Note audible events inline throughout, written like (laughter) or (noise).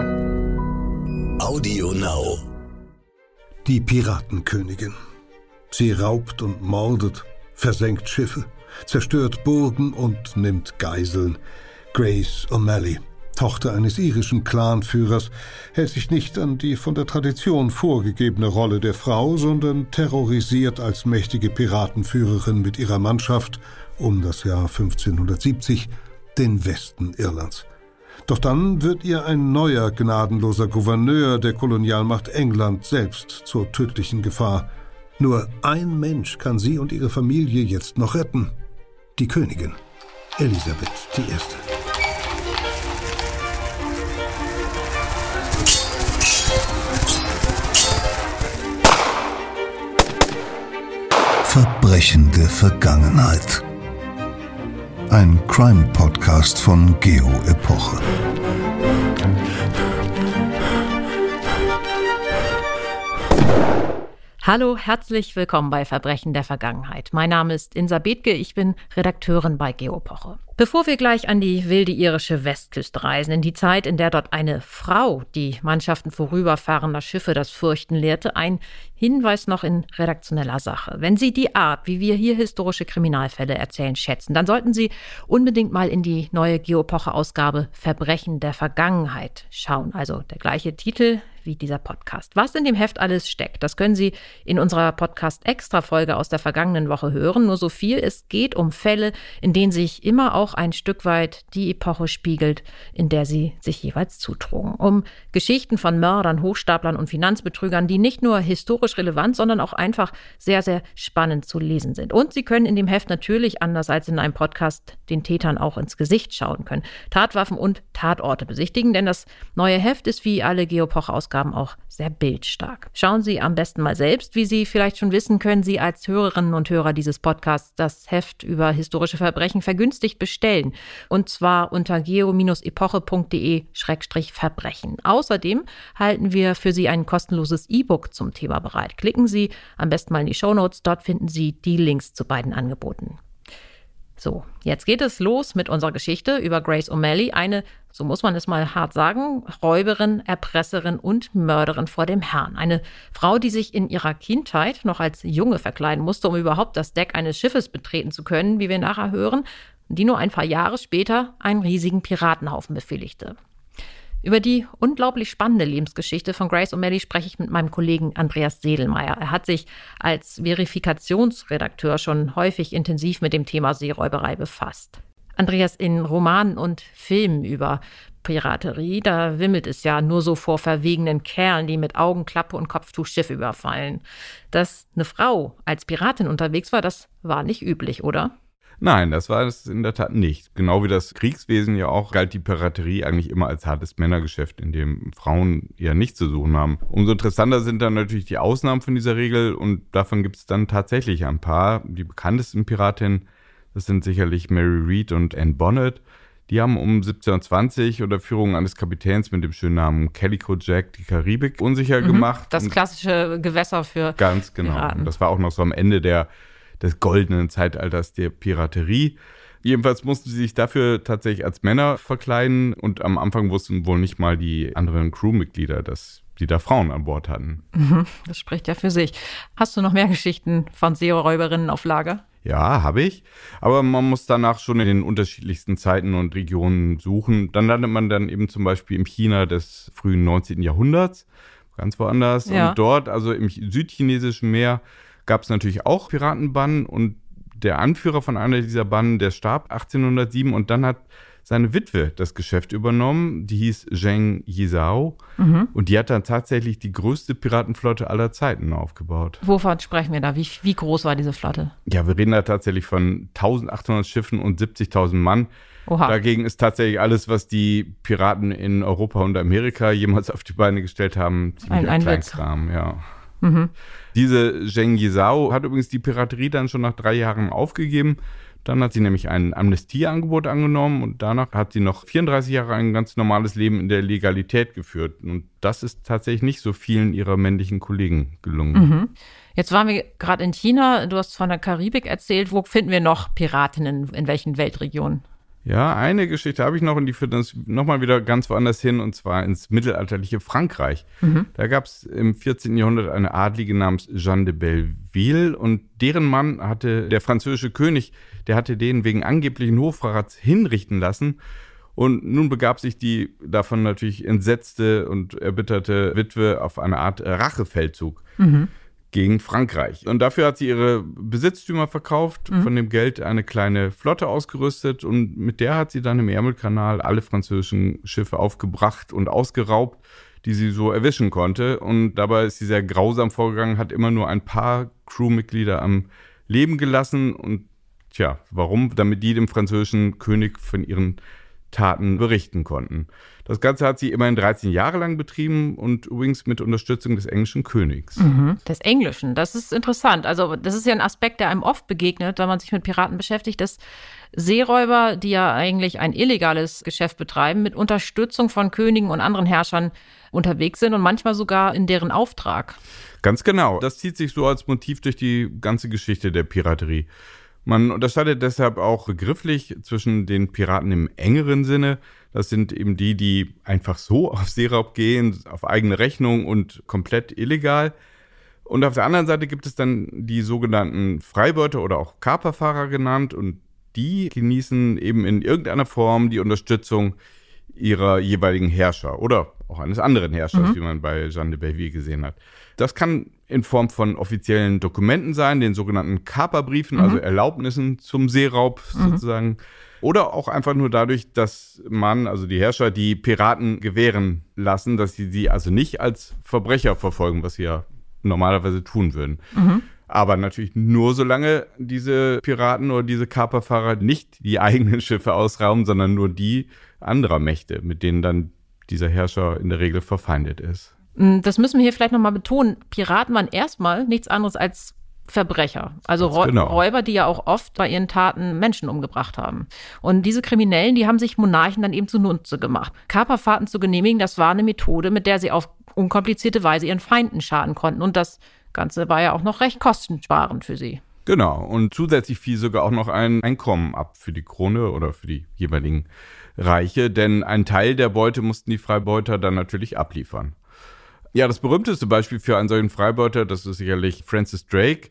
Audio Now. Die Piratenkönigin. Sie raubt und mordet, versenkt Schiffe, zerstört Burgen und nimmt Geiseln. Grace O'Malley, Tochter eines irischen Clanführers, hält sich nicht an die von der Tradition vorgegebene Rolle der Frau, sondern terrorisiert als mächtige Piratenführerin mit ihrer Mannschaft um das Jahr 1570 den Westen Irlands. Doch dann wird ihr ein neuer gnadenloser Gouverneur der Kolonialmacht England selbst zur tödlichen Gefahr. Nur ein Mensch kann sie und ihre Familie jetzt noch retten. Die Königin, Elisabeth I. Verbrechende Vergangenheit. Ein Crime-Podcast von Geo Epoche. Hallo, herzlich willkommen bei Verbrechen der Vergangenheit. Mein Name ist Insa Bethke, ich bin Redakteurin bei Geopoche. Bevor wir gleich an die wilde irische Westküste reisen, in die Zeit, in der dort eine Frau die Mannschaften vorüberfahrender Schiffe das Fürchten lehrte, ein Hinweis noch in redaktioneller Sache. Wenn Sie die Art, wie wir hier historische Kriminalfälle erzählen, schätzen, dann sollten Sie unbedingt mal in die neue Geopoche-Ausgabe Verbrechen der Vergangenheit schauen. Also der gleiche Titel wie dieser Podcast. Was in dem Heft alles steckt, das können Sie in unserer Podcast-Extra-Folge aus der vergangenen Woche hören. Nur so viel, es geht um Fälle, in denen sich immer auch ein Stück weit die Epoche spiegelt, in der sie sich jeweils zutrugen. Um Geschichten von Mördern, Hochstaplern und Finanzbetrügern, die nicht nur historisch relevant, sondern auch einfach sehr, sehr spannend zu lesen sind. Und Sie können in dem Heft natürlich, anders als in einem Podcast, den Tätern auch ins Gesicht schauen können, Tatwaffen und Tatorte besichtigen, denn das neue Heft ist wie alle Geopoche-Ausgaben Ausgaben auch sehr bildstark. Schauen Sie am besten mal selbst. Wie Sie vielleicht schon wissen, können Sie als Hörerinnen und Hörer dieses Podcasts das Heft über historische Verbrechen vergünstigt bestellen. Und zwar unter geo-epoche.de-verbrechen. Außerdem halten wir für Sie ein kostenloses E-Book zum Thema bereit. Klicken Sie am besten mal in die Show Notes. Dort finden Sie die Links zu beiden Angeboten. So, jetzt geht es los mit unserer Geschichte über Grace O'Malley, eine, so muss man es mal hart sagen, Räuberin, Erpresserin und Mörderin vor dem Herrn. Eine Frau, die sich in ihrer Kindheit noch als Junge verkleiden musste, um überhaupt das Deck eines Schiffes betreten zu können, wie wir nachher hören, die nur ein paar Jahre später einen riesigen Piratenhaufen befehligte. Über die unglaublich spannende Lebensgeschichte von Grace O'Malley spreche ich mit meinem Kollegen Andreas Sedelmeier. Er hat sich als Verifikationsredakteur schon häufig intensiv mit dem Thema Seeräuberei befasst. Andreas, in Romanen und Filmen über Piraterie, da wimmelt es ja nur so vor verwegenen Kerlen, die mit Augenklappe und Kopftuch Schiffe überfallen. Dass eine Frau als Piratin unterwegs war, das war nicht üblich, oder? Nein, das war es in der Tat nicht. Genau wie das Kriegswesen ja auch, galt die Piraterie eigentlich immer als hartes Männergeschäft, in dem Frauen eher nichts zu suchen haben. Umso interessanter sind dann natürlich die Ausnahmen von dieser Regel und davon gibt es dann tatsächlich ein paar. Die bekanntesten Piratinnen, das sind sicherlich Mary Read und Anne Bonnet. Die haben um 1720 unter Führung eines Kapitäns mit dem schönen Namen Calico Jack die Karibik unsicher mhm, gemacht. Das klassische Gewässer für Ganz genau. Piraten. Das war auch noch so am Ende der des goldenen Zeitalters der Piraterie. Jedenfalls mussten sie sich dafür tatsächlich als Männer verkleiden und am Anfang wussten wohl nicht mal die anderen Crewmitglieder, dass die da Frauen an Bord hatten. Mhm, das spricht ja für sich. Hast du noch mehr Geschichten von Seeräuberinnen auf Lager? Ja, habe ich. Aber man muss danach schon in den unterschiedlichsten Zeiten und Regionen suchen. Dann landet man dann eben zum Beispiel im China des frühen 19. Jahrhunderts, ganz woanders. Ja. Und dort, also im südchinesischen Meer, gab es natürlich auch Piratenbannen und der Anführer von einer dieser Bannen, der starb 1807 und dann hat seine Witwe das Geschäft übernommen. Die hieß Zheng Yizhao mhm. und die hat dann tatsächlich die größte Piratenflotte aller Zeiten aufgebaut. Wovon sprechen wir da? Wie, wie groß war diese Flotte? Ja, wir reden da tatsächlich von 1800 Schiffen und 70.000 Mann. Oha. Dagegen ist tatsächlich alles, was die Piraten in Europa und Amerika jemals auf die Beine gestellt haben, ziemlich ein, ein Kleinkram, ja. Mhm. Diese Zheng Yizhao hat übrigens die Piraterie dann schon nach drei Jahren aufgegeben. Dann hat sie nämlich ein Amnestieangebot angenommen und danach hat sie noch 34 Jahre ein ganz normales Leben in der Legalität geführt. Und das ist tatsächlich nicht so vielen ihrer männlichen Kollegen gelungen. Mhm. Jetzt waren wir gerade in China. Du hast von der Karibik erzählt. Wo finden wir noch Piratinnen? In welchen Weltregionen? Ja, eine Geschichte habe ich noch und die führt uns nochmal wieder ganz woanders hin und zwar ins mittelalterliche Frankreich. Mhm. Da gab es im 14. Jahrhundert eine Adlige namens Jeanne de Belleville und deren Mann hatte der französische König, der hatte den wegen angeblichen Hofverrats hinrichten lassen. Und nun begab sich die davon natürlich entsetzte und erbitterte Witwe auf eine Art Rachefeldzug. Mhm gegen Frankreich. Und dafür hat sie ihre Besitztümer verkauft, mhm. von dem Geld eine kleine Flotte ausgerüstet und mit der hat sie dann im Ärmelkanal alle französischen Schiffe aufgebracht und ausgeraubt, die sie so erwischen konnte. Und dabei ist sie sehr grausam vorgegangen, hat immer nur ein paar Crewmitglieder am Leben gelassen und tja, warum? Damit die dem französischen König von ihren Taten berichten konnten. Das Ganze hat sie immerhin 13 Jahre lang betrieben und übrigens mit Unterstützung des englischen Königs. Mhm. Des Englischen, das ist interessant. Also das ist ja ein Aspekt, der einem oft begegnet, wenn man sich mit Piraten beschäftigt, dass Seeräuber, die ja eigentlich ein illegales Geschäft betreiben, mit Unterstützung von Königen und anderen Herrschern unterwegs sind und manchmal sogar in deren Auftrag. Ganz genau. Das zieht sich so als Motiv durch die ganze Geschichte der Piraterie. Man unterscheidet deshalb auch begrifflich zwischen den Piraten im engeren Sinne. Das sind eben die, die einfach so (laughs) auf Seeraub gehen, auf eigene Rechnung und komplett illegal. Und auf der anderen Seite gibt es dann die sogenannten Freibeuter oder auch Kaperfahrer genannt und die genießen eben in irgendeiner Form die Unterstützung ihrer jeweiligen Herrscher oder auch eines anderen Herrschers, mhm. wie man bei Jeanne de Belleville gesehen hat. Das kann in Form von offiziellen Dokumenten sein, den sogenannten Kaperbriefen, also mhm. also Erlaubnissen zum Seeraub mhm. sozusagen. Oder auch einfach nur dadurch, dass man, also die Herrscher, die Piraten gewähren lassen, dass sie sie also nicht als Verbrecher verfolgen, was sie ja normalerweise tun würden. Mhm. Aber natürlich nur solange diese Piraten oder diese Kaperfahrer nicht die eigenen (laughs) Schiffe ausrauben, sondern nur die anderer Mächte, mit denen dann dieser Herrscher in der Regel verfeindet ist. Mm, das müssen wir hier vielleicht nochmal betonen. Piraten waren erstmal nichts anderes als Verbrecher, also genau. Räuber, die ja auch oft bei ihren Taten Menschen umgebracht haben. Und diese Kriminellen, die haben sich Monarchen dann eben zunutze gemacht. Kaperfahrten zu genehmigen, das war eine Methode, mit der sie auf unkomplizierte Weise ihren Feinden schaden konnten. Und das Ganze war ja auch noch recht kostensparend für sie. Genau. Und zusätzlich fiel sogar auch noch ein Einkommen ab für die Krone oder für die jeweiligen Reiche, denn ein Teil der Beute mussten die Freibeuter dann natürlich abliefern. Ja, das berühmteste Beispiel für einen solchen Freibeuter, das ist sicherlich Francis Drake.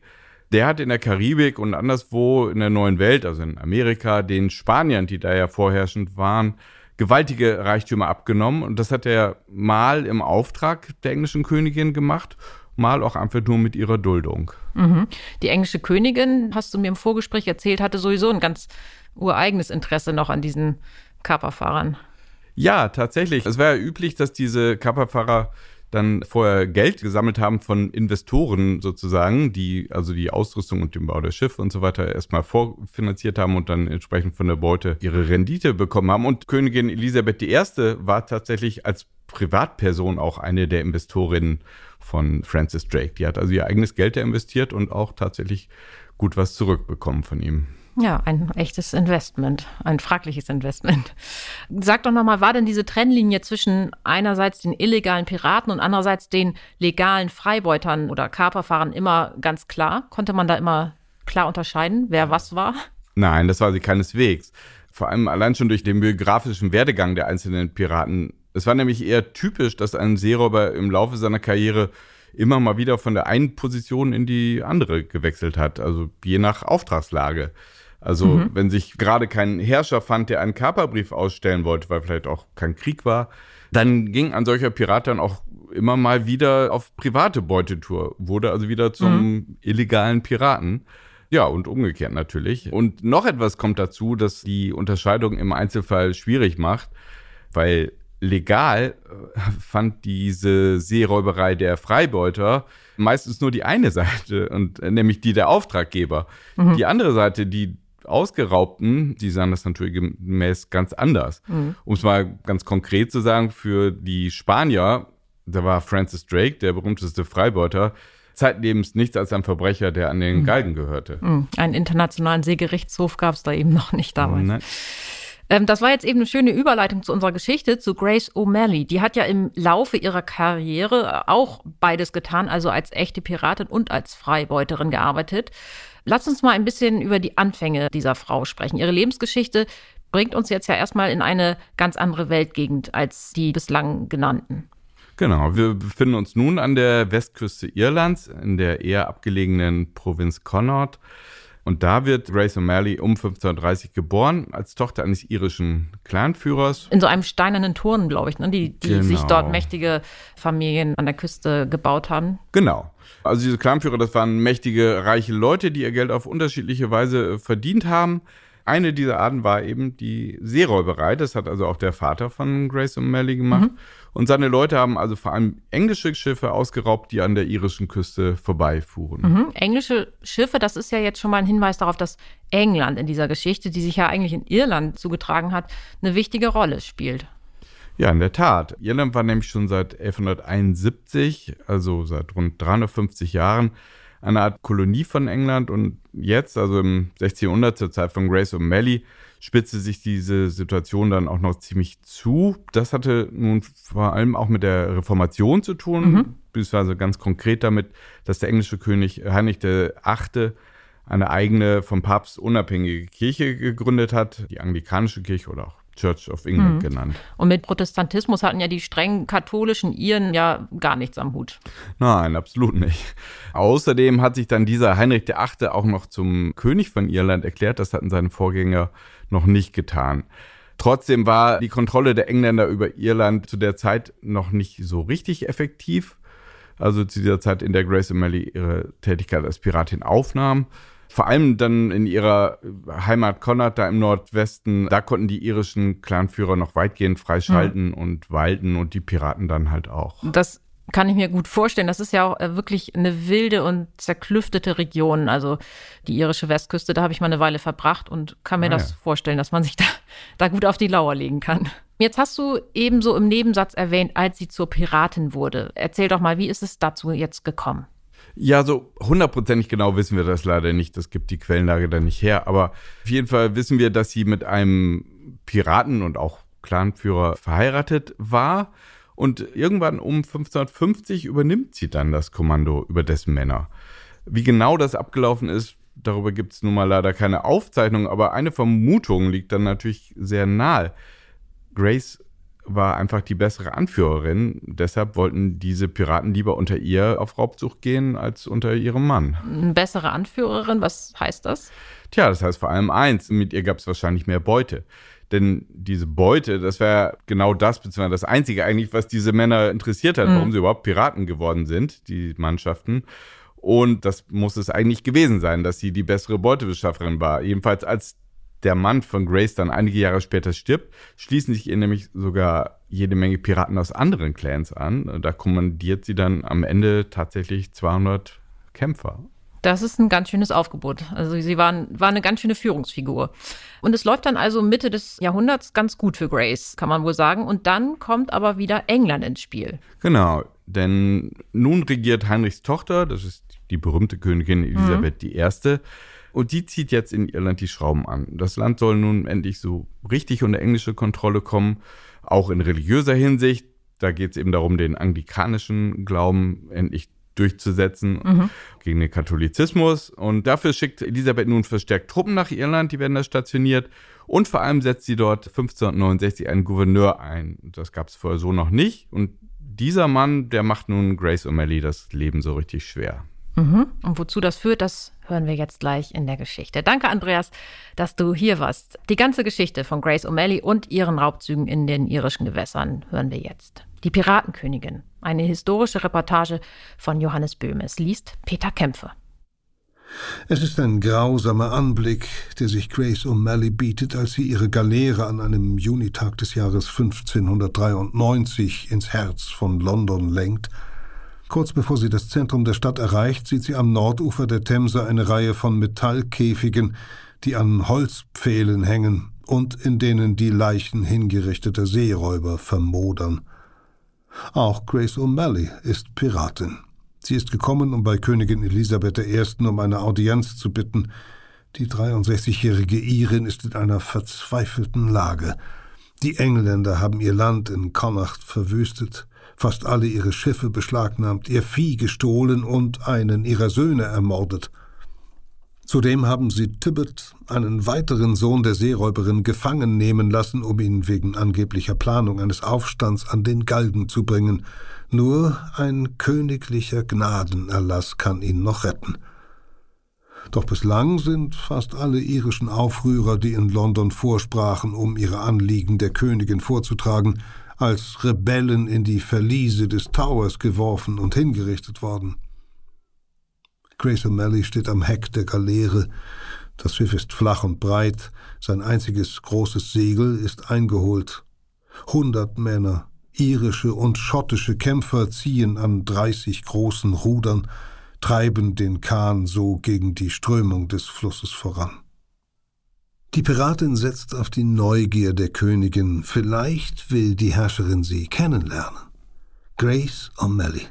Der hat in der Karibik und anderswo in der neuen Welt, also in Amerika, den Spaniern, die da ja vorherrschend waren, gewaltige Reichtümer abgenommen. Und das hat er mal im Auftrag der englischen Königin gemacht, mal auch einfach nur mit ihrer Duldung. Mhm. Die englische Königin, hast du mir im Vorgespräch erzählt, hatte sowieso ein ganz ureigenes Interesse noch an diesen Kaperfahrern. Ja, tatsächlich. Es war ja üblich, dass diese Kaperfahrer dann vorher Geld gesammelt haben von Investoren sozusagen, die also die Ausrüstung und den Bau der Schiffe und so weiter erstmal vorfinanziert haben und dann entsprechend von der Beute ihre Rendite bekommen haben. Und Königin Elisabeth I. war tatsächlich als Privatperson auch eine der Investorinnen von Francis Drake. Die hat also ihr eigenes Geld investiert und auch tatsächlich gut was zurückbekommen von ihm. Ja, ein echtes Investment, ein fragliches Investment. Sag doch nochmal, war denn diese Trennlinie zwischen einerseits den illegalen Piraten und andererseits den legalen Freibeutern oder Kaperfahrern immer ganz klar? Konnte man da immer klar unterscheiden, wer was war? Nein, das war sie keineswegs. Vor allem allein schon durch den biografischen Werdegang der einzelnen Piraten. Es war nämlich eher typisch, dass ein Seeräuber im Laufe seiner Karriere immer mal wieder von der einen Position in die andere gewechselt hat, also je nach Auftragslage. Also mhm. wenn sich gerade kein Herrscher fand, der einen Kaperbrief ausstellen wollte, weil vielleicht auch kein Krieg war, dann ging ein solcher Pirat dann auch immer mal wieder auf private Beutetour, wurde also wieder zum mhm. illegalen Piraten. Ja, und umgekehrt natürlich. Und noch etwas kommt dazu, das die Unterscheidung im Einzelfall schwierig macht, weil legal äh, fand diese Seeräuberei der Freibeuter meistens nur die eine Seite, und äh, nämlich die der Auftraggeber. Mhm. Die andere Seite, die Ausgeraubten, die sahen das natürlich gemäß ganz anders. Mhm. Um es mal ganz konkret zu sagen, für die Spanier, da war Francis Drake, der berühmteste Freibeuter, zeitlebens nichts als ein Verbrecher, der an den mhm. Galgen gehörte. Mhm. Einen internationalen Seegerichtshof gab es da eben noch nicht damals. Nein. Ähm, das war jetzt eben eine schöne Überleitung zu unserer Geschichte, zu Grace O'Malley. Die hat ja im Laufe ihrer Karriere auch beides getan, also als echte Piratin und als Freibeuterin gearbeitet. Lass uns mal ein bisschen über die Anfänge dieser Frau sprechen. Ihre Lebensgeschichte bringt uns jetzt ja erstmal in eine ganz andere Weltgegend als die bislang genannten. Genau, wir befinden uns nun an der Westküste Irlands, in der eher abgelegenen Provinz Connaught. Und da wird Grace O'Malley um 1530 geboren, als Tochter eines irischen Clanführers. In so einem steinernen Turm, glaube ich, ne? die, die genau. sich dort mächtige Familien an der Küste gebaut haben. Genau. Also diese Clanführer, das waren mächtige, reiche Leute, die ihr Geld auf unterschiedliche Weise äh, verdient haben. Eine dieser Arten war eben die Seeräuberei. Das hat also auch der Vater von Grace O'Malley gemacht. Mhm. Und seine Leute haben also vor allem englische Schiffe ausgeraubt, die an der irischen Küste vorbeifuhren. Mhm. Englische Schiffe, das ist ja jetzt schon mal ein Hinweis darauf, dass England in dieser Geschichte, die sich ja eigentlich in Irland zugetragen hat, eine wichtige Rolle spielt. Ja, in der Tat. Irland war nämlich schon seit 1171, also seit rund 350 Jahren, eine Art Kolonie von England und jetzt, also im 16. Jahrhundert zur Zeit von Grace O'Malley, spitzte sich diese Situation dann auch noch ziemlich zu. Das hatte nun vor allem auch mit der Reformation zu tun, mhm. beziehungsweise ganz konkret damit, dass der englische König Heinrich VIII. eine eigene vom Papst unabhängige Kirche gegründet hat, die anglikanische Kirche oder auch Church of England mhm. genannt. Und mit Protestantismus hatten ja die streng katholischen Iren ja gar nichts am Hut. Nein, absolut nicht. Außerdem hat sich dann dieser Heinrich VIII. auch noch zum König von Irland erklärt. Das hatten seine Vorgänger noch nicht getan. Trotzdem war die Kontrolle der Engländer über Irland zu der Zeit noch nicht so richtig effektiv. Also zu dieser Zeit, in der Grace O'Malley ihre Tätigkeit als Piratin aufnahm. Vor allem dann in ihrer Heimat Connaught, da im Nordwesten, da konnten die irischen Clanführer noch weitgehend freischalten mhm. und walten und die Piraten dann halt auch. Das kann ich mir gut vorstellen. Das ist ja auch äh, wirklich eine wilde und zerklüftete Region. Also die irische Westküste, da habe ich mal eine Weile verbracht und kann mir ah, das ja. vorstellen, dass man sich da, (laughs) da gut auf die Lauer legen kann. Jetzt hast du ebenso im Nebensatz erwähnt, als sie zur Piratin wurde. Erzähl doch mal, wie ist es dazu jetzt gekommen? Ja, so hundertprozentig genau wissen wir das leider nicht. Das gibt die Quellenlage da nicht her. Aber auf jeden Fall wissen wir, dass sie mit einem Piraten und auch Clanführer verheiratet war. Und irgendwann um 1550 übernimmt sie dann das Kommando über dessen Männer. Wie genau das abgelaufen ist, darüber gibt es nun mal leider keine Aufzeichnung, aber eine Vermutung liegt dann natürlich sehr nahe. Grace war einfach die bessere Anführerin. Deshalb wollten diese Piraten lieber unter ihr auf Raubzug gehen als unter ihrem Mann. Eine bessere Anführerin, was heißt das? Tja, das heißt vor allem eins, mit ihr gab es wahrscheinlich mehr Beute. Denn diese Beute, das wäre genau das, beziehungsweise das Einzige eigentlich, was diese Männer interessiert hat, mhm. warum sie überhaupt Piraten geworden sind, die Mannschaften. Und das muss es eigentlich gewesen sein, dass sie die bessere Beutebeschafferin war. Jedenfalls als der Mann von Grace dann einige Jahre später stirbt, schließen sich ihr nämlich sogar jede Menge Piraten aus anderen Clans an. Da kommandiert sie dann am Ende tatsächlich 200 Kämpfer. Das ist ein ganz schönes Aufgebot. Also sie waren, war eine ganz schöne Führungsfigur. Und es läuft dann also Mitte des Jahrhunderts ganz gut für Grace, kann man wohl sagen. Und dann kommt aber wieder England ins Spiel. Genau, denn nun regiert Heinrichs Tochter, das ist die berühmte Königin Elisabeth mhm. I., und die zieht jetzt in Irland die Schrauben an. Das Land soll nun endlich so richtig unter englische Kontrolle kommen, auch in religiöser Hinsicht. Da geht es eben darum, den anglikanischen Glauben endlich durchzusetzen mhm. gegen den Katholizismus. Und dafür schickt Elisabeth nun verstärkt Truppen nach Irland, die werden da stationiert. Und vor allem setzt sie dort 1569 einen Gouverneur ein. Das gab es vorher so noch nicht. Und dieser Mann, der macht nun Grace O'Malley das Leben so richtig schwer. Mhm. Und wozu das führt, das hören wir jetzt gleich in der Geschichte. Danke, Andreas, dass du hier warst. Die ganze Geschichte von Grace O'Malley und ihren Raubzügen in den irischen Gewässern hören wir jetzt. Die Piratenkönigin. Eine historische Reportage von Johannes Böhmes. Liest Peter Kämpfer. Es ist ein grausamer Anblick, der sich Grace O'Malley bietet, als sie ihre Galeere an einem Junitag des Jahres 1593 ins Herz von London lenkt Kurz bevor sie das Zentrum der Stadt erreicht, sieht sie am Nordufer der Themse eine Reihe von Metallkäfigen, die an Holzpfählen hängen und in denen die Leichen hingerichteter Seeräuber vermodern. Auch Grace O'Malley ist Piratin. Sie ist gekommen, um bei Königin Elisabeth I. um eine Audienz zu bitten. Die 63-jährige Irin ist in einer verzweifelten Lage. Die Engländer haben ihr Land in Connacht verwüstet fast alle ihre Schiffe beschlagnahmt, ihr Vieh gestohlen und einen ihrer Söhne ermordet. Zudem haben sie Tibbet, einen weiteren Sohn der Seeräuberin, gefangen nehmen lassen, um ihn wegen angeblicher Planung eines Aufstands an den Galgen zu bringen. Nur ein königlicher Gnadenerlass kann ihn noch retten. Doch bislang sind fast alle irischen Aufrührer, die in London vorsprachen, um ihre Anliegen der Königin vorzutragen, als Rebellen in die Verliese des Towers geworfen und hingerichtet worden. Grace O'Malley steht am Heck der Galeere. Das Schiff ist flach und breit, sein einziges großes Segel ist eingeholt. Hundert Männer, irische und schottische Kämpfer ziehen an dreißig großen Rudern, treiben den Kahn so gegen die Strömung des Flusses voran. Die Piratin setzt auf die Neugier der Königin, vielleicht will die Herrscherin sie kennenlernen. Grace O'Malley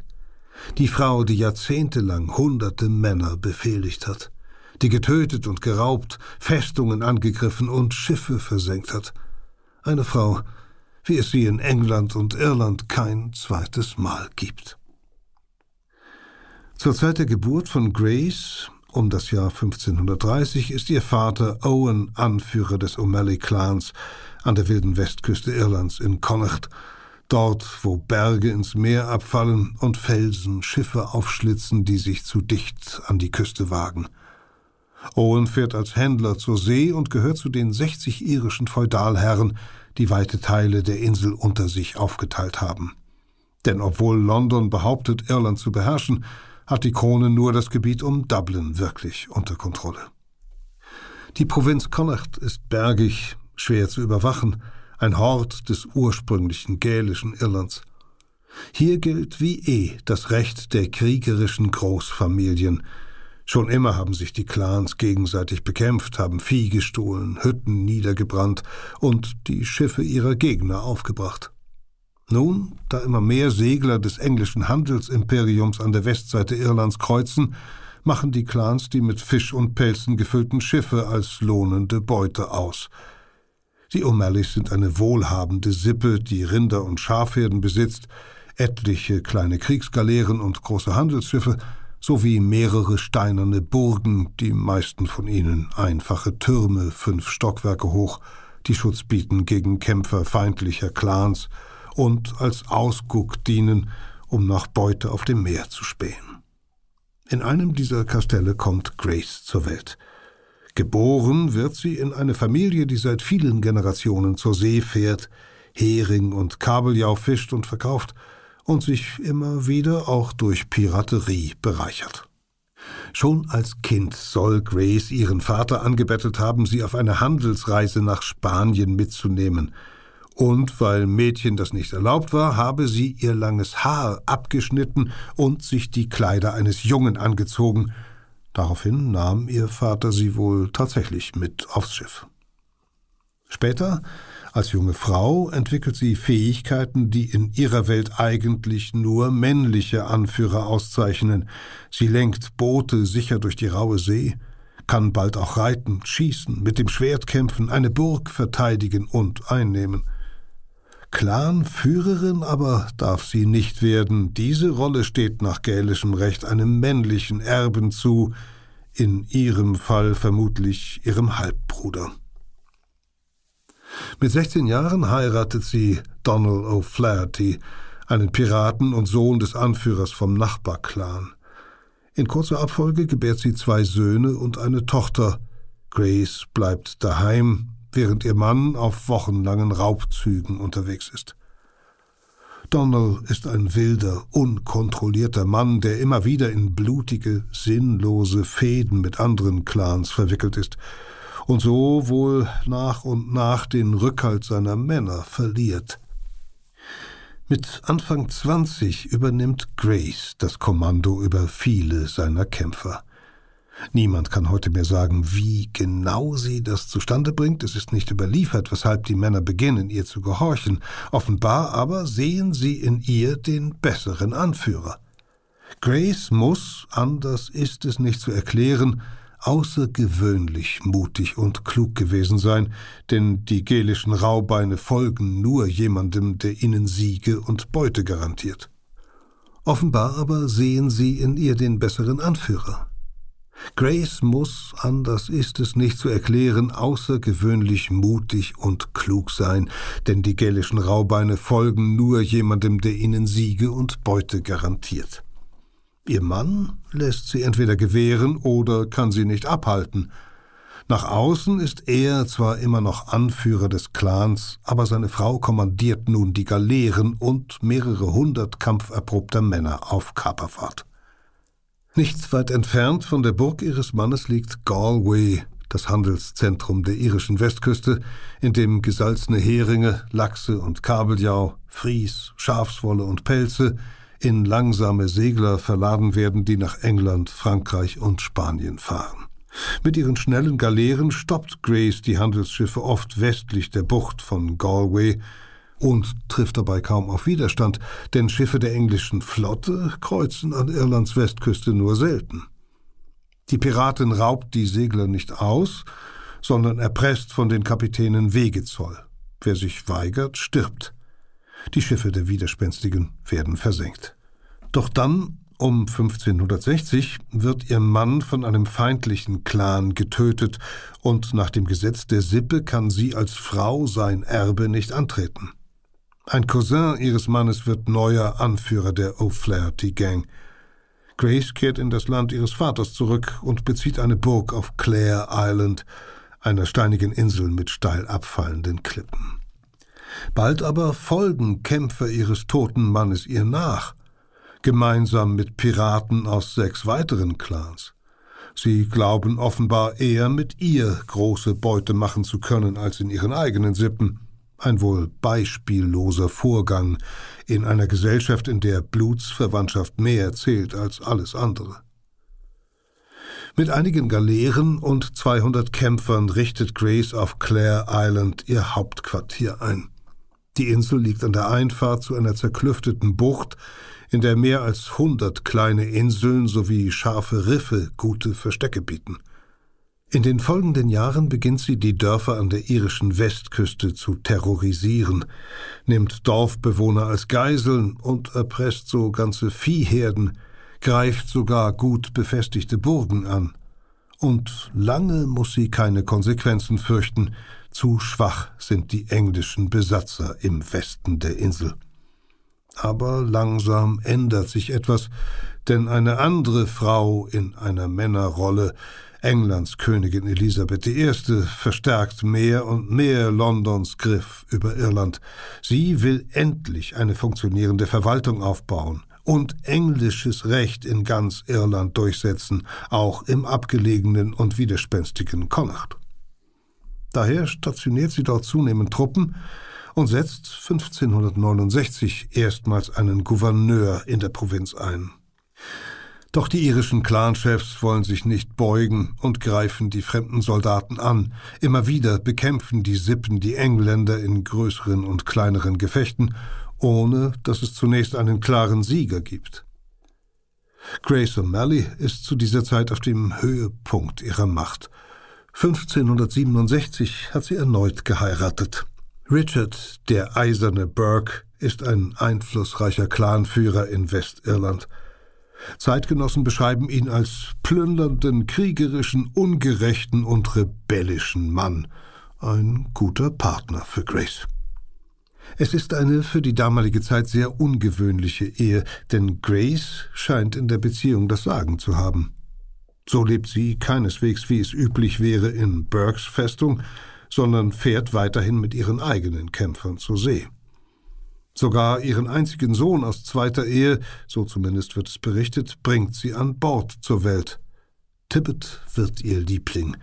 die Frau, die jahrzehntelang hunderte Männer befehligt hat, die getötet und geraubt, Festungen angegriffen und Schiffe versenkt hat. Eine Frau, wie es sie in England und Irland kein zweites Mal gibt. Zur Zeit der Geburt von Grace, um das Jahr 1530, ist ihr Vater Owen Anführer des O'Malley-Clans an der wilden Westküste Irlands in Connacht dort, wo Berge ins Meer abfallen und Felsen Schiffe aufschlitzen, die sich zu dicht an die Küste wagen. Owen fährt als Händler zur See und gehört zu den 60 irischen Feudalherren, die weite Teile der Insel unter sich aufgeteilt haben. Denn obwohl London behauptet, Irland zu beherrschen, hat die Krone nur das Gebiet um Dublin wirklich unter Kontrolle. Die Provinz Connacht ist bergig, schwer zu überwachen, ein Hort des ursprünglichen gälischen Irlands. Hier gilt wie eh das Recht der kriegerischen Großfamilien. Schon immer haben sich die Clans gegenseitig bekämpft, haben Vieh gestohlen, Hütten niedergebrannt und die Schiffe ihrer Gegner aufgebracht. Nun, da immer mehr Segler des englischen Handelsimperiums an der Westseite Irlands kreuzen, machen die Clans die mit Fisch und Pelzen gefüllten Schiffe als lohnende Beute aus – die O'Malleys sind eine wohlhabende Sippe, die Rinder und Schafherden besitzt, etliche kleine Kriegsgaleeren und große Handelsschiffe sowie mehrere steinerne Burgen, die meisten von ihnen einfache Türme, fünf Stockwerke hoch, die Schutz bieten gegen Kämpfer feindlicher Clans und als Ausguck dienen, um nach Beute auf dem Meer zu spähen. In einem dieser Kastelle kommt Grace zur Welt. Geboren wird sie in eine Familie, die seit vielen Generationen zur See fährt, Hering und Kabeljau fischt und verkauft und sich immer wieder auch durch Piraterie bereichert. Schon als Kind soll Grace ihren Vater angebettelt haben, sie auf eine Handelsreise nach Spanien mitzunehmen. Und weil Mädchen das nicht erlaubt war, habe sie ihr langes Haar abgeschnitten und sich die Kleider eines Jungen angezogen, Daraufhin nahm ihr Vater sie wohl tatsächlich mit aufs Schiff. Später, als junge Frau, entwickelt sie Fähigkeiten, die in ihrer Welt eigentlich nur männliche Anführer auszeichnen. Sie lenkt Boote sicher durch die raue See, kann bald auch reiten, schießen, mit dem Schwert kämpfen, eine Burg verteidigen und einnehmen. Clanführerin aber darf sie nicht werden. Diese Rolle steht nach gälischem Recht einem männlichen Erben zu, in ihrem Fall vermutlich ihrem Halbbruder. Mit 16 Jahren heiratet sie Donald O'Flaherty, einen Piraten und Sohn des Anführers vom Nachbarclan. In kurzer Abfolge gebärt sie zwei Söhne und eine Tochter. Grace bleibt daheim, während ihr Mann auf wochenlangen Raubzügen unterwegs ist. Donald ist ein wilder, unkontrollierter Mann, der immer wieder in blutige, sinnlose Fäden mit anderen Clans verwickelt ist und so wohl nach und nach den Rückhalt seiner Männer verliert. Mit Anfang 20 übernimmt Grace das Kommando über viele seiner Kämpfer. Niemand kann heute mehr sagen, wie genau sie das zustande bringt. Es ist nicht überliefert, weshalb die Männer beginnen, ihr zu gehorchen. Offenbar aber sehen sie in ihr den besseren Anführer. Grace muss, anders ist es nicht zu erklären, außergewöhnlich mutig und klug gewesen sein, denn die gelischen Raubeine folgen nur jemandem, der ihnen Siege und Beute garantiert. Offenbar aber sehen sie in ihr den besseren Anführer. Grace muss, anders ist es nicht zu erklären, außergewöhnlich mutig und klug sein, denn die gälischen Raubeine folgen nur jemandem, der ihnen Siege und Beute garantiert. Ihr Mann lässt sie entweder gewähren oder kann sie nicht abhalten. Nach außen ist er zwar immer noch Anführer des Clans, aber seine Frau kommandiert nun die Galeeren und mehrere hundert kampferprobter Männer auf Kaperfahrt. Nicht weit entfernt von der Burg ihres Mannes liegt Galway, das Handelszentrum der irischen Westküste, in dem gesalzene Heringe, Lachse und Kabeljau, Fries, Schafswolle und Pelze in langsame Segler verladen werden, die nach England, Frankreich und Spanien fahren. Mit ihren schnellen Galeeren stoppt Grace die Handelsschiffe oft westlich der Bucht von Galway, und trifft dabei kaum auf Widerstand, denn Schiffe der englischen Flotte kreuzen an Irlands Westküste nur selten. Die Piratin raubt die Segler nicht aus, sondern erpresst von den Kapitänen Wegezoll. Wer sich weigert, stirbt. Die Schiffe der Widerspenstigen werden versenkt. Doch dann, um 1560, wird ihr Mann von einem feindlichen Clan getötet und nach dem Gesetz der Sippe kann sie als Frau sein Erbe nicht antreten. Ein Cousin ihres Mannes wird neuer Anführer der O'Flaherty Gang. Grace kehrt in das Land ihres Vaters zurück und bezieht eine Burg auf Clare Island, einer steinigen Insel mit steil abfallenden Klippen. Bald aber folgen Kämpfer ihres toten Mannes ihr nach, gemeinsam mit Piraten aus sechs weiteren Clans. Sie glauben offenbar eher mit ihr große Beute machen zu können als in ihren eigenen Sippen. Ein wohl beispielloser Vorgang in einer Gesellschaft, in der Blutsverwandtschaft mehr zählt als alles andere. Mit einigen Galeeren und 200 Kämpfern richtet Grace auf Clare Island ihr Hauptquartier ein. Die Insel liegt an der Einfahrt zu einer zerklüfteten Bucht, in der mehr als 100 kleine Inseln sowie scharfe Riffe gute Verstecke bieten. In den folgenden Jahren beginnt sie, die Dörfer an der irischen Westküste zu terrorisieren, nimmt Dorfbewohner als Geiseln und erpresst so ganze Viehherden, greift sogar gut befestigte Burgen an. Und lange muss sie keine Konsequenzen fürchten, zu schwach sind die englischen Besatzer im Westen der Insel. Aber langsam ändert sich etwas, denn eine andere Frau in einer Männerrolle Englands Königin Elisabeth I. verstärkt mehr und mehr Londons Griff über Irland. Sie will endlich eine funktionierende Verwaltung aufbauen und englisches Recht in ganz Irland durchsetzen, auch im abgelegenen und widerspenstigen Connacht. Daher stationiert sie dort zunehmend Truppen und setzt 1569 erstmals einen Gouverneur in der Provinz ein. Doch die irischen Clanchefs wollen sich nicht beugen und greifen die fremden Soldaten an. Immer wieder bekämpfen die Sippen die Engländer in größeren und kleineren Gefechten, ohne dass es zunächst einen klaren Sieger gibt. Grace O'Malley ist zu dieser Zeit auf dem Höhepunkt ihrer Macht. 1567 hat sie erneut geheiratet. Richard, der eiserne Burke, ist ein einflussreicher Clanführer in Westirland. Zeitgenossen beschreiben ihn als plündernden, kriegerischen, ungerechten und rebellischen Mann. Ein guter Partner für Grace. Es ist eine für die damalige Zeit sehr ungewöhnliche Ehe, denn Grace scheint in der Beziehung das Sagen zu haben. So lebt sie keineswegs, wie es üblich wäre, in Burkes Festung, sondern fährt weiterhin mit ihren eigenen Kämpfern zur See. Sogar ihren einzigen Sohn aus zweiter Ehe, so zumindest wird es berichtet, bringt sie an Bord zur Welt. Tibbet wird ihr Liebling.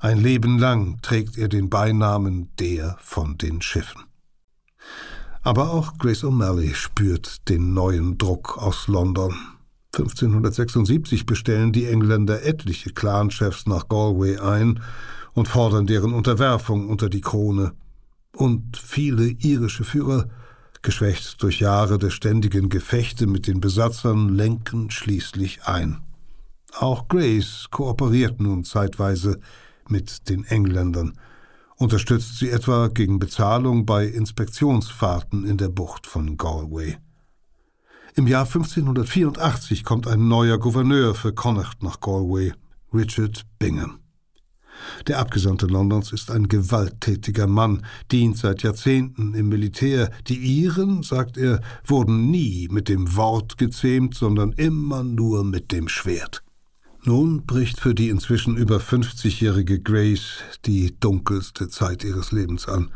Ein Leben lang trägt er den Beinamen der von den Schiffen. Aber auch Grace O'Malley spürt den neuen Druck aus London. 1576 bestellen die Engländer etliche Clanchefs nach Galway ein und fordern deren Unterwerfung unter die Krone. Und viele irische Führer geschwächt durch Jahre der ständigen Gefechte mit den Besatzern, lenken schließlich ein. Auch Grace kooperiert nun zeitweise mit den Engländern, unterstützt sie etwa gegen Bezahlung bei Inspektionsfahrten in der Bucht von Galway. Im Jahr 1584 kommt ein neuer Gouverneur für Connacht nach Galway, Richard Bingham. Der Abgesandte Londons ist ein gewalttätiger Mann, dient seit Jahrzehnten im Militär. Die Iren, sagt er, wurden nie mit dem Wort gezähmt, sondern immer nur mit dem Schwert. Nun bricht für die inzwischen über 50-jährige Grace die dunkelste Zeit ihres Lebens an.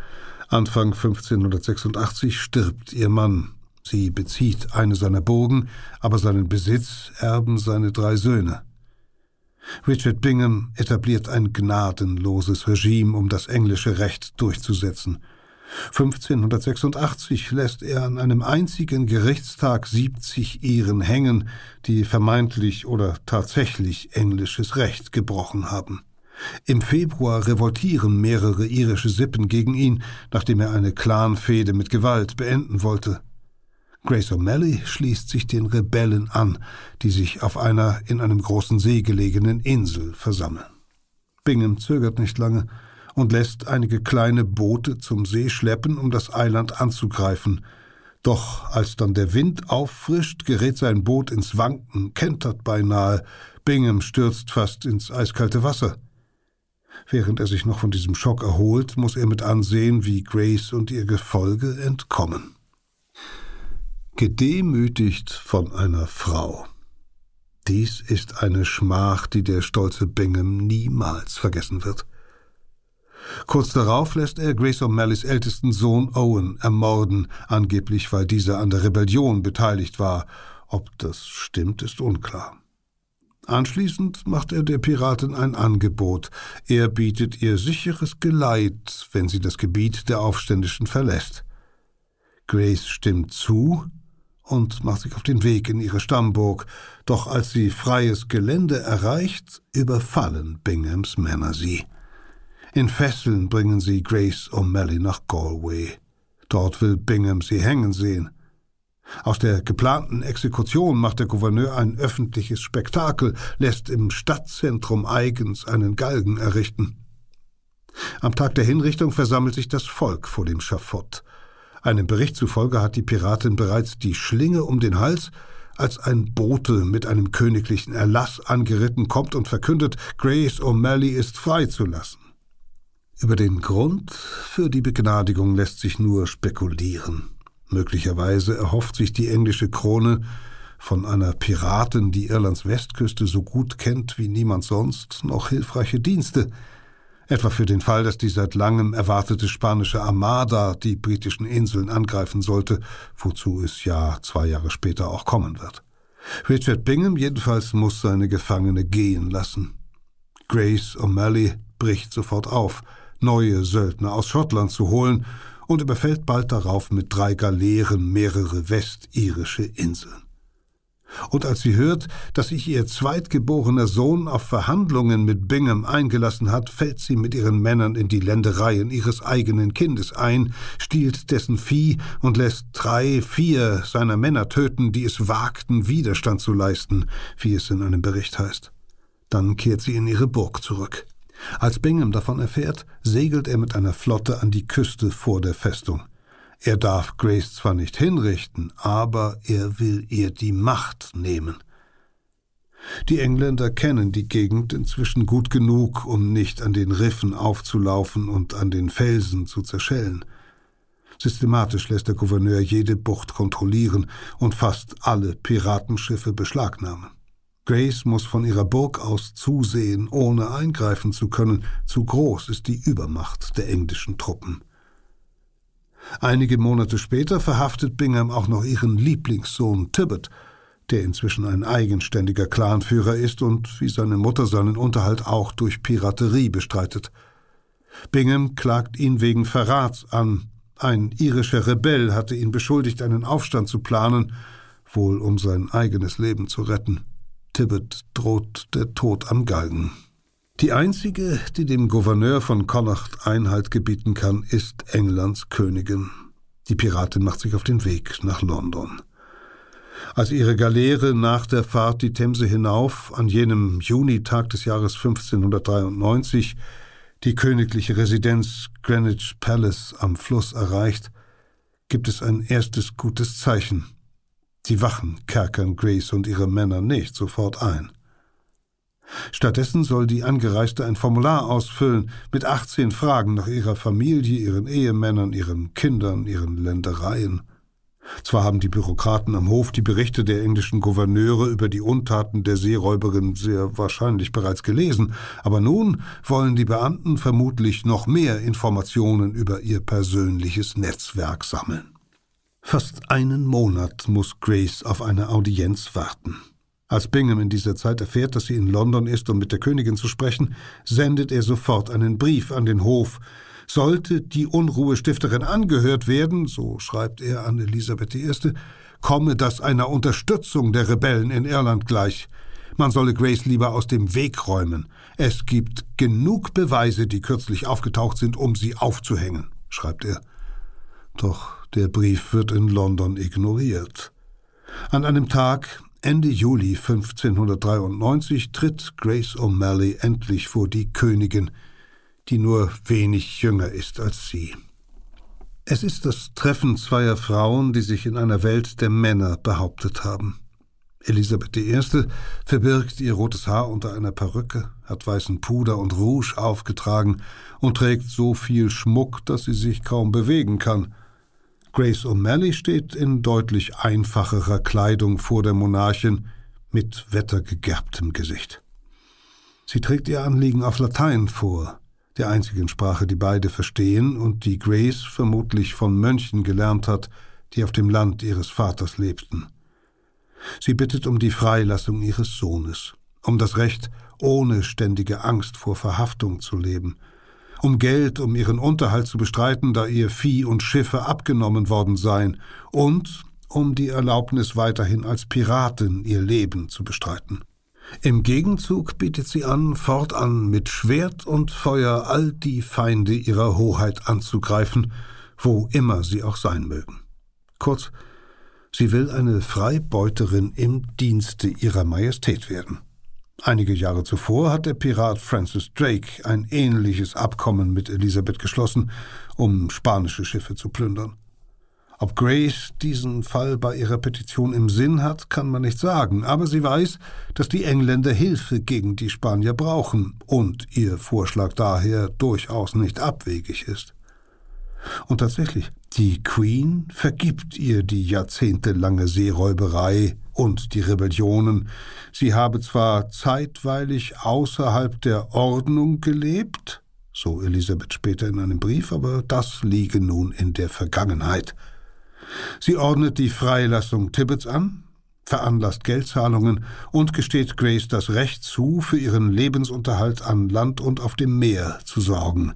Anfang 1586 stirbt ihr Mann. Sie bezieht eine seiner Burgen, aber seinen Besitz erben seine drei Söhne. Richard Bingham etabliert ein gnadenloses Regime, um das englische Recht durchzusetzen. 1586 lässt er an einem einzigen Gerichtstag 70 Iren hängen, die vermeintlich oder tatsächlich englisches Recht gebrochen haben. Im Februar revoltieren mehrere irische Sippen gegen ihn, nachdem er eine Clanfehde mit Gewalt beenden wollte. Grace O'Malley schließt sich den Rebellen an, die sich auf einer in einem großen See gelegenen Insel versammeln. Bingham zögert nicht lange und lässt einige kleine Boote zum See schleppen, um das Eiland anzugreifen. Doch als dann der Wind auffrischt, gerät sein Boot ins Wanken, kentert beinahe. Bingham stürzt fast ins eiskalte Wasser. Während er sich noch von diesem Schock erholt, muss er mit ansehen, wie Grace und ihr Gefolge entkommen gedemütigt von einer Frau. Dies ist eine Schmach, die der stolze Bingham niemals vergessen wird. Kurz darauf lässt er Grace O'Malley's ältesten Sohn Owen ermorden, angeblich weil dieser an der Rebellion beteiligt war. Ob das stimmt, ist unklar. Anschließend macht er der Piratin ein Angebot. Er bietet ihr sicheres Geleit, wenn sie das Gebiet der Aufständischen verlässt. Grace stimmt zu, und macht sich auf den Weg in ihre Stammburg, doch als sie freies Gelände erreicht, überfallen Binghams Männer sie. In Fesseln bringen sie Grace O'Malley nach Galway. Dort will Bingham sie hängen sehen. Aus der geplanten Exekution macht der Gouverneur ein öffentliches Spektakel, lässt im Stadtzentrum eigens einen Galgen errichten. Am Tag der Hinrichtung versammelt sich das Volk vor dem Schafott. Einem Bericht zufolge hat die Piratin bereits die Schlinge um den Hals, als ein Bote mit einem königlichen Erlass angeritten kommt und verkündet, Grace O'Malley ist freizulassen. Über den Grund für die Begnadigung lässt sich nur spekulieren. Möglicherweise erhofft sich die englische Krone von einer Piratin, die Irlands Westküste so gut kennt wie niemand sonst, noch hilfreiche Dienste – etwa für den Fall, dass die seit langem erwartete spanische Armada die britischen Inseln angreifen sollte, wozu es ja zwei Jahre später auch kommen wird. Richard Bingham jedenfalls muss seine Gefangene gehen lassen. Grace O'Malley bricht sofort auf, neue Söldner aus Schottland zu holen und überfällt bald darauf mit drei Galeeren mehrere westirische Inseln. Und als sie hört, dass sich ihr zweitgeborener Sohn auf Verhandlungen mit Bingham eingelassen hat, fällt sie mit ihren Männern in die Ländereien ihres eigenen Kindes ein, stiehlt dessen Vieh und lässt drei, vier seiner Männer töten, die es wagten, Widerstand zu leisten, wie es in einem Bericht heißt. Dann kehrt sie in ihre Burg zurück. Als Bingham davon erfährt, segelt er mit einer Flotte an die Küste vor der Festung. Er darf Grace zwar nicht hinrichten, aber er will ihr die Macht nehmen. Die Engländer kennen die Gegend inzwischen gut genug, um nicht an den Riffen aufzulaufen und an den Felsen zu zerschellen. Systematisch lässt der Gouverneur jede Bucht kontrollieren und fast alle Piratenschiffe beschlagnahmen. Grace muss von ihrer Burg aus zusehen, ohne eingreifen zu können, zu groß ist die Übermacht der englischen Truppen. Einige Monate später verhaftet Bingham auch noch ihren Lieblingssohn Tibbet, der inzwischen ein eigenständiger Clanführer ist und wie seine Mutter seinen Unterhalt auch durch Piraterie bestreitet. Bingham klagt ihn wegen Verrats an. Ein irischer Rebell hatte ihn beschuldigt, einen Aufstand zu planen, wohl um sein eigenes Leben zu retten. Tibbet droht der Tod am Galgen. Die einzige, die dem Gouverneur von Connacht Einhalt gebieten kann, ist Englands Königin. Die Piratin macht sich auf den Weg nach London. Als ihre Galeere nach der Fahrt die Themse hinauf an jenem Junitag des Jahres 1593 die königliche Residenz Greenwich Palace am Fluss erreicht, gibt es ein erstes gutes Zeichen. Die Wachen kerkern Grace und ihre Männer nicht sofort ein. Stattdessen soll die Angereiste ein Formular ausfüllen mit 18 Fragen nach ihrer Familie, ihren Ehemännern, ihren Kindern, ihren Ländereien. Zwar haben die Bürokraten am Hof die Berichte der englischen Gouverneure über die Untaten der Seeräuberin sehr wahrscheinlich bereits gelesen, aber nun wollen die Beamten vermutlich noch mehr Informationen über ihr persönliches Netzwerk sammeln. Fast einen Monat muss Grace auf eine Audienz warten. Als Bingham in dieser Zeit erfährt, dass sie in London ist, um mit der Königin zu sprechen, sendet er sofort einen Brief an den Hof, sollte die Unruhestifterin angehört werden, so schreibt er an Elisabeth I., komme das einer Unterstützung der Rebellen in Irland gleich. Man solle Grace lieber aus dem Weg räumen. Es gibt genug Beweise, die kürzlich aufgetaucht sind, um sie aufzuhängen, schreibt er. Doch der Brief wird in London ignoriert. An einem Tag, Ende Juli 1593, tritt Grace O'Malley endlich vor die Königin, die nur wenig jünger ist als sie. Es ist das Treffen zweier Frauen, die sich in einer Welt der Männer behauptet haben. Elisabeth I. verbirgt ihr rotes Haar unter einer Perücke, hat weißen Puder und Rouge aufgetragen und trägt so viel Schmuck, dass sie sich kaum bewegen kann. Grace O'Malley steht in deutlich einfacherer Kleidung vor der Monarchin mit wettergegerbtem Gesicht. Sie trägt ihr Anliegen auf Latein vor, der einzigen Sprache, die beide verstehen und die Grace vermutlich von Mönchen gelernt hat, die auf dem Land ihres Vaters lebten. Sie bittet um die Freilassung ihres Sohnes, um das Recht, ohne ständige Angst vor Verhaftung zu leben, um Geld, um ihren Unterhalt zu bestreiten, da ihr Vieh und Schiffe abgenommen worden seien, und um die Erlaubnis weiterhin als Piratin ihr Leben zu bestreiten. Im Gegenzug bietet sie an, fortan mit Schwert und Feuer all die Feinde ihrer Hoheit anzugreifen, wo immer sie auch sein mögen. Kurz, sie will eine Freibeuterin im Dienste ihrer Majestät werden. Einige Jahre zuvor hat der Pirat Francis Drake ein ähnliches Abkommen mit Elisabeth geschlossen, um spanische Schiffe zu plündern. Ob Grace diesen Fall bei ihrer Petition im Sinn hat, kann man nicht sagen, aber sie weiß, dass die Engländer Hilfe gegen die Spanier brauchen und ihr Vorschlag daher durchaus nicht abwegig ist. Und tatsächlich, die Queen vergibt ihr die jahrzehntelange Seeräuberei und die Rebellionen. Sie habe zwar zeitweilig außerhalb der Ordnung gelebt, so Elisabeth später in einem Brief, aber das liege nun in der Vergangenheit. Sie ordnet die Freilassung Tibbets an, veranlasst Geldzahlungen und gesteht Grace das Recht zu, für ihren Lebensunterhalt an Land und auf dem Meer zu sorgen.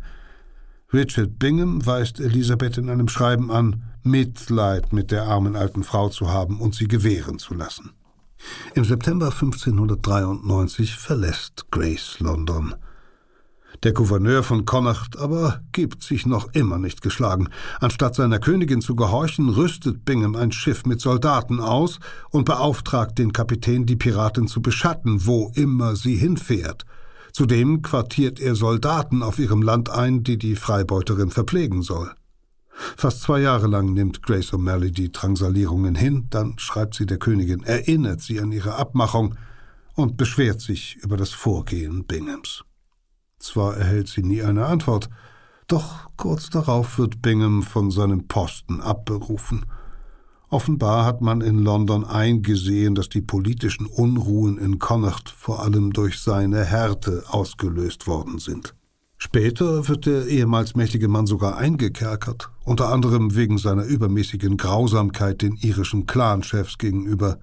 Richard Bingham weist Elisabeth in einem Schreiben an, Mitleid mit der armen alten Frau zu haben und sie gewähren zu lassen. Im September 1593 verlässt Grace London. Der Gouverneur von Connacht aber gibt sich noch immer nicht geschlagen. Anstatt seiner Königin zu gehorchen, rüstet Bingham ein Schiff mit Soldaten aus und beauftragt den Kapitän, die Piratin zu beschatten, wo immer sie hinfährt. Zudem quartiert er Soldaten auf ihrem Land ein, die die Freibeuterin verpflegen soll. Fast zwei Jahre lang nimmt Grace O'Malley die Drangsalierungen hin, dann schreibt sie der Königin, erinnert sie an ihre Abmachung und beschwert sich über das Vorgehen Binghams. Zwar erhält sie nie eine Antwort, doch kurz darauf wird Bingham von seinem Posten abberufen. Offenbar hat man in London eingesehen, dass die politischen Unruhen in Connacht vor allem durch seine Härte ausgelöst worden sind. Später wird der ehemals mächtige Mann sogar eingekerkert, unter anderem wegen seiner übermäßigen Grausamkeit den irischen Clanchefs gegenüber.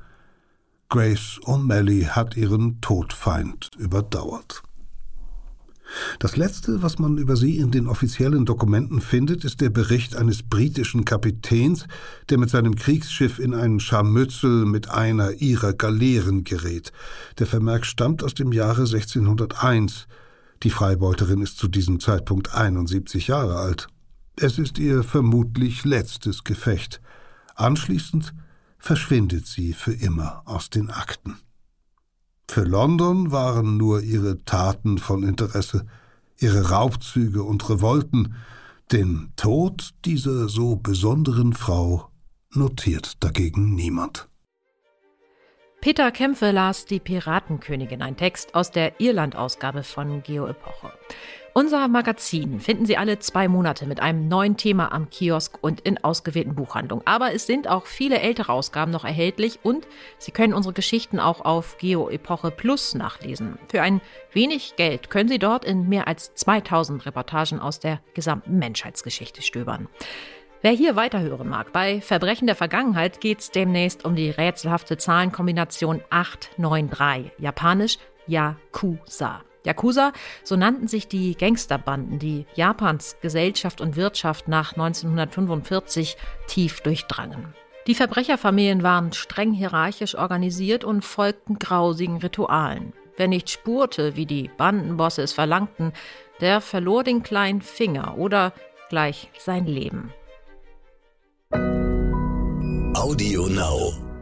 Grace O'Malley hat ihren Todfeind überdauert. Das Letzte, was man über sie in den offiziellen Dokumenten findet, ist der Bericht eines britischen Kapitäns, der mit seinem Kriegsschiff in ein Scharmützel mit einer ihrer Galeeren gerät. Der Vermerk stammt aus dem Jahre 1601. Die Freibeuterin ist zu diesem Zeitpunkt 71 Jahre alt. Es ist ihr vermutlich letztes Gefecht. Anschließend verschwindet sie für immer aus den Akten. Für London waren nur ihre Taten von Interesse, ihre Raubzüge und Revolten. Den Tod dieser so besonderen Frau notiert dagegen niemand. Peter Kämpfe las Die Piratenkönigin, ein Text aus der Irland-Ausgabe von Geo Epoche. Unser Magazin finden Sie alle zwei Monate mit einem neuen Thema am Kiosk und in ausgewählten Buchhandlungen. Aber es sind auch viele ältere Ausgaben noch erhältlich und Sie können unsere Geschichten auch auf Geo Epoche Plus nachlesen. Für ein wenig Geld können Sie dort in mehr als 2000 Reportagen aus der gesamten Menschheitsgeschichte stöbern. Wer hier weiterhören mag, bei Verbrechen der Vergangenheit geht es demnächst um die rätselhafte Zahlenkombination 893, japanisch Yakuza. Yakuza, so nannten sich die Gangsterbanden, die Japans Gesellschaft und Wirtschaft nach 1945 tief durchdrangen. Die Verbrecherfamilien waren streng hierarchisch organisiert und folgten grausigen Ritualen. Wer nicht spurte, wie die Bandenbosse es verlangten, der verlor den kleinen Finger oder gleich sein Leben. Audio Now.